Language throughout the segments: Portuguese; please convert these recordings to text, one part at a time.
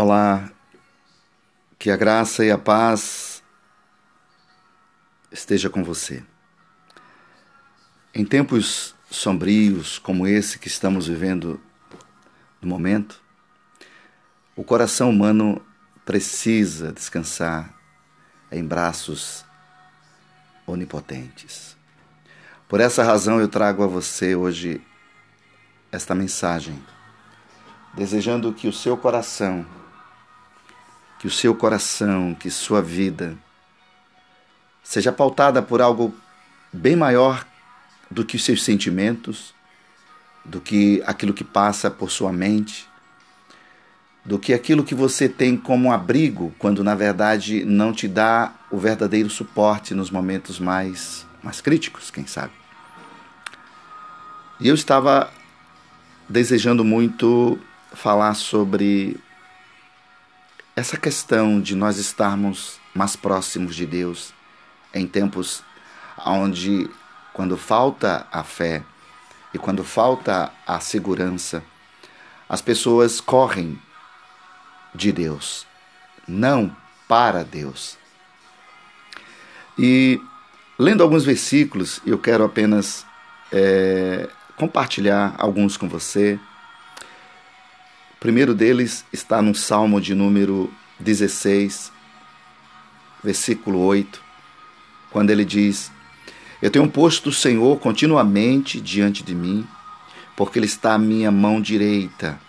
Olá, que a graça e a paz esteja com você. Em tempos sombrios como esse que estamos vivendo no momento, o coração humano precisa descansar em braços onipotentes. Por essa razão eu trago a você hoje esta mensagem, desejando que o seu coração que o seu coração, que sua vida seja pautada por algo bem maior do que os seus sentimentos, do que aquilo que passa por sua mente, do que aquilo que você tem como abrigo, quando na verdade não te dá o verdadeiro suporte nos momentos mais, mais críticos, quem sabe. E eu estava desejando muito falar sobre essa questão de nós estarmos mais próximos de Deus em tempos onde, quando falta a fé e quando falta a segurança, as pessoas correm de Deus, não para Deus. E lendo alguns versículos, eu quero apenas é, compartilhar alguns com você o primeiro deles está no Salmo de número 16, versículo 8, quando ele diz: Eu tenho posto o Senhor continuamente diante de mim, porque Ele está à minha mão direita,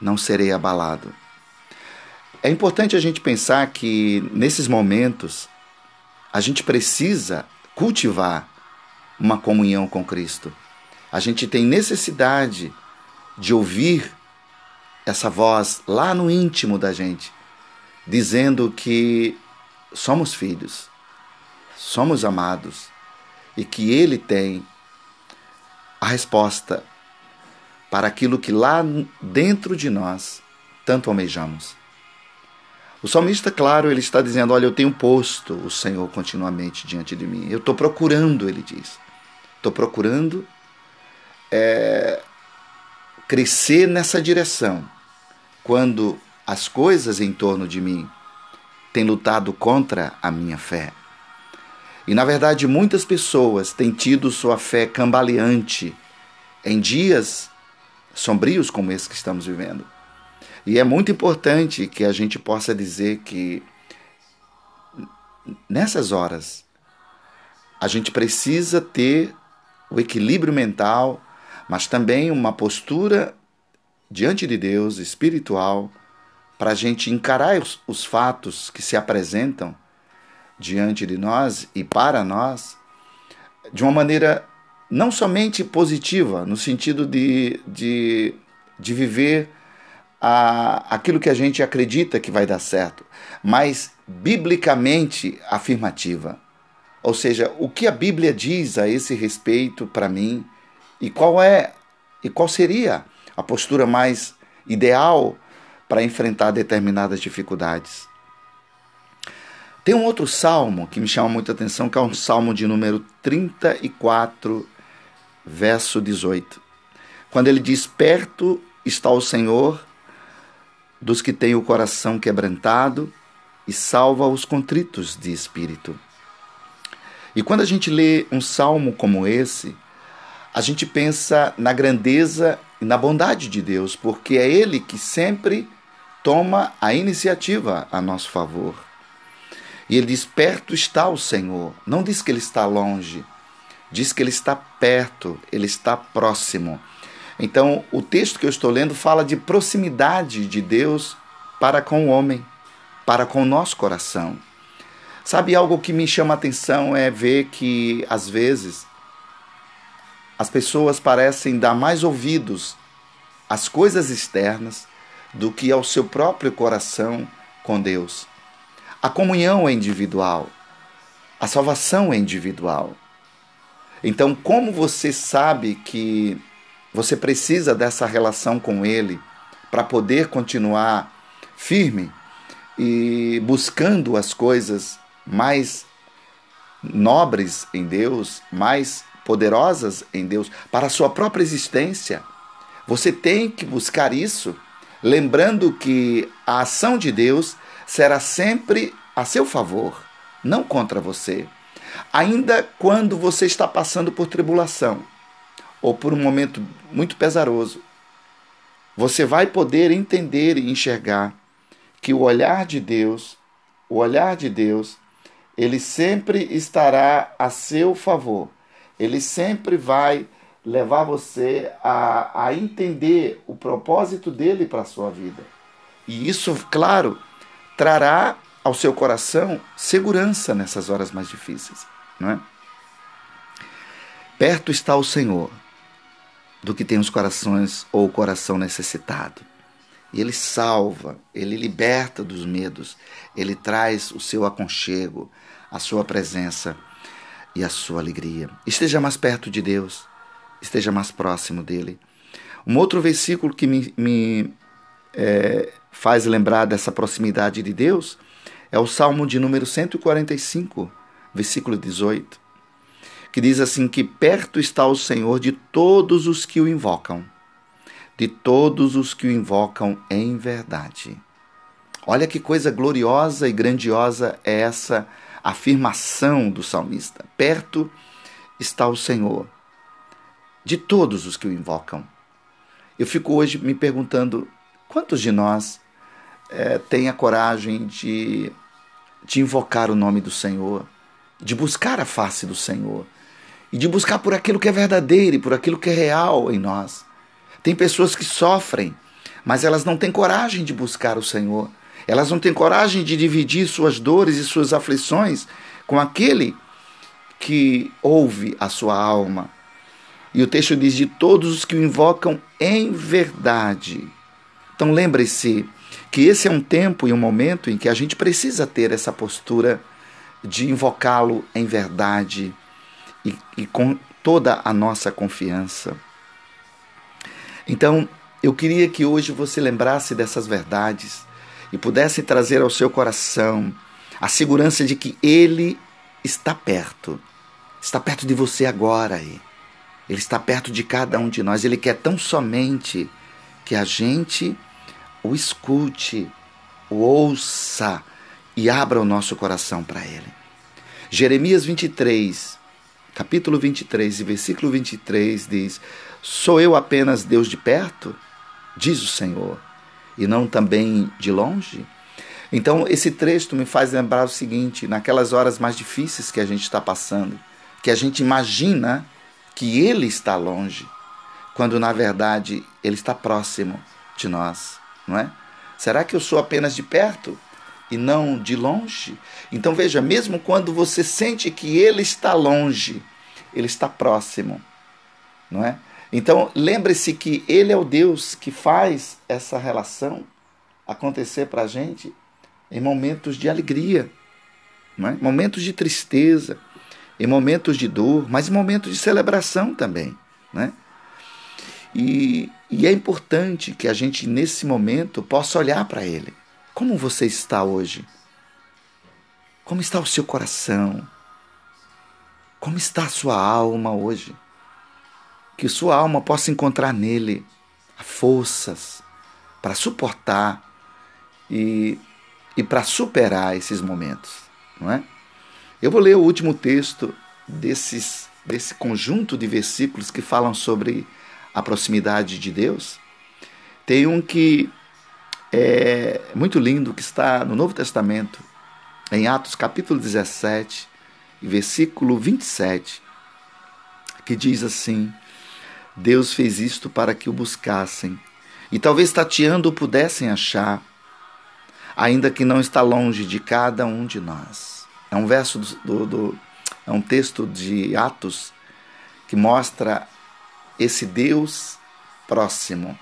não serei abalado. É importante a gente pensar que nesses momentos a gente precisa cultivar uma comunhão com Cristo. A gente tem necessidade de ouvir essa voz lá no íntimo da gente, dizendo que somos filhos, somos amados e que Ele tem a resposta para aquilo que lá dentro de nós tanto almejamos. O salmista, claro, ele está dizendo: Olha, eu tenho posto o Senhor continuamente diante de mim. Eu estou procurando, ele diz. Estou procurando é, crescer nessa direção quando as coisas em torno de mim têm lutado contra a minha fé. E na verdade, muitas pessoas têm tido sua fé cambaleante em dias sombrios como esse que estamos vivendo. E é muito importante que a gente possa dizer que nessas horas a gente precisa ter o equilíbrio mental, mas também uma postura diante de Deus espiritual para a gente encarar os, os fatos que se apresentam diante de nós e para nós de uma maneira não somente positiva, no sentido de, de, de viver a, aquilo que a gente acredita que vai dar certo, mas biblicamente afirmativa. Ou seja, o que a Bíblia diz a esse respeito para mim e qual é e qual seria a postura mais ideal para enfrentar determinadas dificuldades. Tem um outro salmo que me chama muita atenção, que é um salmo de número 34, verso 18. Quando ele diz: Perto está o Senhor dos que têm o coração quebrantado e salva os contritos de espírito. E quando a gente lê um salmo como esse, a gente pensa na grandeza e na bondade de Deus, porque é Ele que sempre toma a iniciativa a nosso favor. E ele diz: perto está o Senhor. Não diz que ele está longe, diz que ele está perto, ele está próximo. Então, o texto que eu estou lendo fala de proximidade de Deus para com o homem, para com o nosso coração. Sabe, algo que me chama a atenção é ver que, às vezes, as pessoas parecem dar mais ouvidos às coisas externas do que ao seu próprio coração com Deus. A comunhão é individual, a salvação é individual. Então, como você sabe que você precisa dessa relação com Ele para poder continuar firme e buscando as coisas mais nobres em Deus, mais poderosas em Deus para a sua própria existência. Você tem que buscar isso lembrando que a ação de Deus será sempre a seu favor, não contra você. Ainda quando você está passando por tribulação ou por um momento muito pesaroso, você vai poder entender e enxergar que o olhar de Deus, o olhar de Deus, ele sempre estará a seu favor. Ele sempre vai levar você a, a entender o propósito dele para a sua vida. E isso, claro, trará ao seu coração segurança nessas horas mais difíceis. Não é? Perto está o Senhor do que tem os corações ou o coração necessitado. E ele salva, ele liberta dos medos, ele traz o seu aconchego, a sua presença e a sua alegria. Esteja mais perto de Deus, esteja mais próximo dele. Um outro versículo que me, me é, faz lembrar dessa proximidade de Deus é o Salmo de número 145, versículo 18, que diz assim: Que perto está o Senhor de todos os que o invocam, de todos os que o invocam em verdade. Olha que coisa gloriosa e grandiosa é essa afirmação do salmista. Perto está o Senhor de todos os que o invocam. Eu fico hoje me perguntando quantos de nós é, têm a coragem de, de invocar o nome do Senhor, de buscar a face do Senhor e de buscar por aquilo que é verdadeiro e por aquilo que é real em nós. Tem pessoas que sofrem, mas elas não têm coragem de buscar o Senhor. Elas não têm coragem de dividir suas dores e suas aflições com aquele que ouve a sua alma e o texto diz: de todos os que o invocam em verdade. Então lembre-se que esse é um tempo e um momento em que a gente precisa ter essa postura de invocá-lo em verdade e, e com toda a nossa confiança. Então, eu queria que hoje você lembrasse dessas verdades e pudesse trazer ao seu coração a segurança de que Ele está perto, está perto de você agora. Ele está perto de cada um de nós. Ele quer tão somente que a gente o escute, o ouça e abra o nosso coração para Ele. Jeremias 23, capítulo 23 e versículo 23 diz: Sou eu apenas Deus de perto? Diz o Senhor, e não também de longe? Então, esse texto me faz lembrar o seguinte: naquelas horas mais difíceis que a gente está passando, que a gente imagina que Ele está longe, quando na verdade Ele está próximo de nós, não é? Será que eu sou apenas de perto e não de longe? Então veja, mesmo quando você sente que Ele está longe, Ele está próximo, não é? Então lembre-se que Ele é o Deus que faz essa relação acontecer para a gente em momentos de alegria, é? momentos de tristeza em momentos de dor, mas em momentos de celebração também. Né? E, e é importante que a gente, nesse momento, possa olhar para Ele. Como você está hoje? Como está o seu coração? Como está a sua alma hoje? Que sua alma possa encontrar nele forças para suportar e, e para superar esses momentos, não é? Eu vou ler o último texto desses, desse conjunto de versículos que falam sobre a proximidade de Deus. Tem um que é muito lindo, que está no Novo Testamento, em Atos capítulo 17, versículo 27, que diz assim: Deus fez isto para que o buscassem, e talvez tateando o pudessem achar, ainda que não está longe de cada um de nós. É um verso do, do, é um texto de Atos que mostra esse Deus próximo,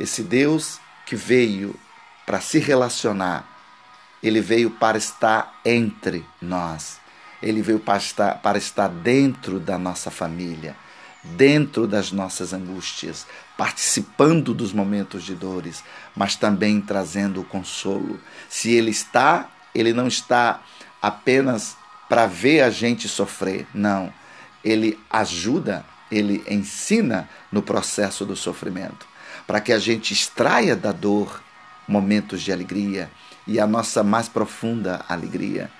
esse Deus que veio para se relacionar, ele veio para estar entre nós, ele veio para estar, para estar dentro da nossa família, dentro das nossas angústias, participando dos momentos de dores, mas também trazendo o consolo. Se ele está, ele não está apenas para ver a gente sofrer. Não. Ele ajuda, ele ensina no processo do sofrimento. para que a gente extraia da dor momentos de alegria e a nossa mais profunda alegria,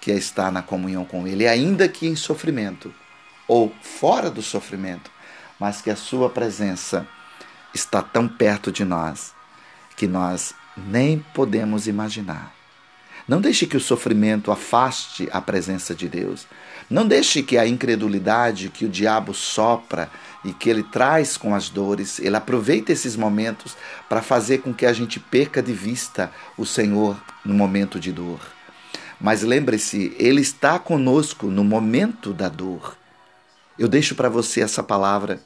que é estar na comunhão com Ele, ainda que em sofrimento ou fora do sofrimento, mas que a Sua presença está tão perto de nós que nós nem podemos imaginar. Não deixe que o sofrimento afaste a presença de Deus. Não deixe que a incredulidade que o diabo sopra e que ele traz com as dores, ele aproveita esses momentos para fazer com que a gente perca de vista o Senhor no momento de dor. Mas lembre-se, ele está conosco no momento da dor. Eu deixo para você essa palavra,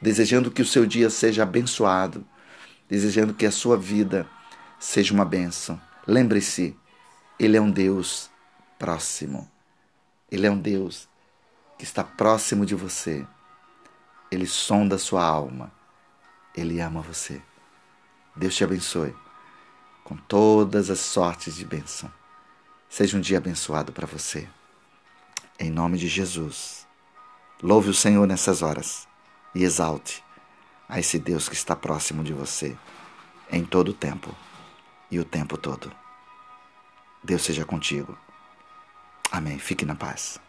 desejando que o seu dia seja abençoado, desejando que a sua vida seja uma bênção. Lembre-se, ele é um Deus próximo. Ele é um Deus que está próximo de você. Ele sonda a sua alma. Ele ama você. Deus te abençoe com todas as sortes de bênção. Seja um dia abençoado para você. Em nome de Jesus. Louve o Senhor nessas horas e exalte a esse Deus que está próximo de você em todo o tempo e o tempo todo. Deus seja contigo. Amém. Fique na paz.